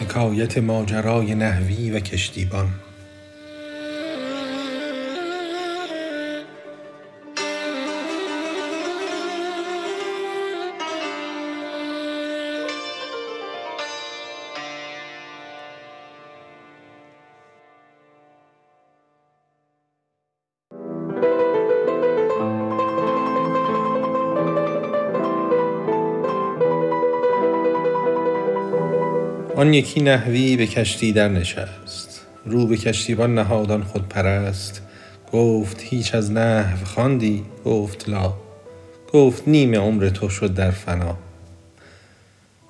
حکایت ماجرای نحوی و کشتیبان. آن یکی نحوی به کشتی در نشست رو به کشتیبان نهاد آن خودپرست. گفت هیچ از نحو خواندی؟ گفت لا. گفت نیم عمر تو شد در فنا.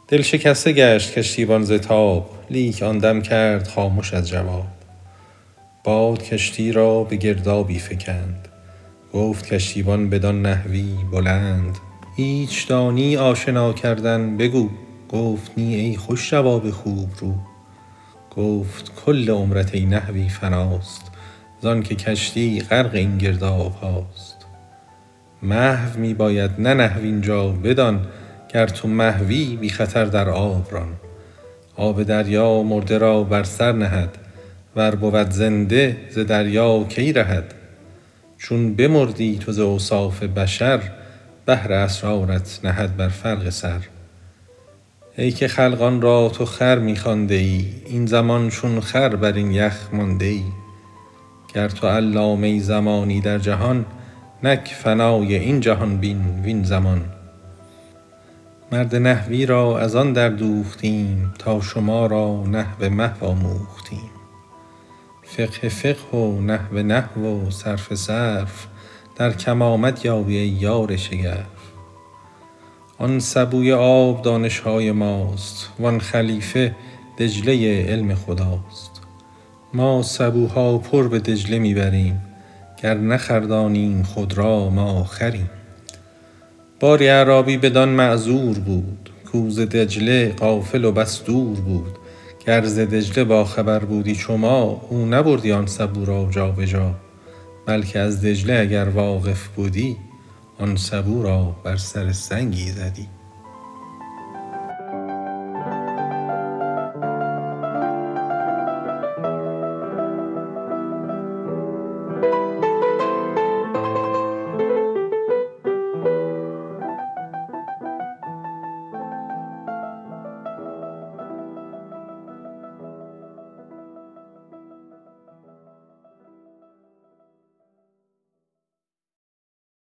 دل شکسته گشت کشتیبان ز تاب. لیک آن دم کرد خامش از جواب. باد کشتی را به گردابی فکند. گفت کشتیبان بدان نحوی بلند. هیچ دانی آشنا کردن بگو. گفت نی ای خوش جواب خوبرو گفت کل عمرت ای نحوی فناست زانک کشتی غرق این گرداب هاست. محو می باید نه نحو اینجا بدان گر تو محوی بی خطر در آب ران. آب دریا مرده را بر سر نهد ور بود زنده ز دریا کی رهد؟ چون بمردی تو ز اوصاف بشر بحر اسرارت نهد بر فرق سر. ای که خلقان را تو خر می خوانده ای این زمان چون خر بر این یخ مانده ای گر تو علامه زمانی در جهان نک فنای این جهان بین وین زمان. مرد نحوی را از آن دردوختیم تا شما را نحو محو آموختیم. فقه فقه و نحو نحو و صرف صرف در کمامت یابی ای یار شگرف. آن سبوی آب دانش های ماست وان خلیفه دجله علم خداست. ما سبوها پر به دجله می بریم گر نخردانیم خود را ما خریم. باری اعرابی بدان معذور بود کو ز دجله غافل و بس دور بود. گر ز دجله باخبر بودی چو ما او نبردی آن سبو را جابجا بلک از دجله اگر واقف بودی آن سبو را بر سر سنگی زدی.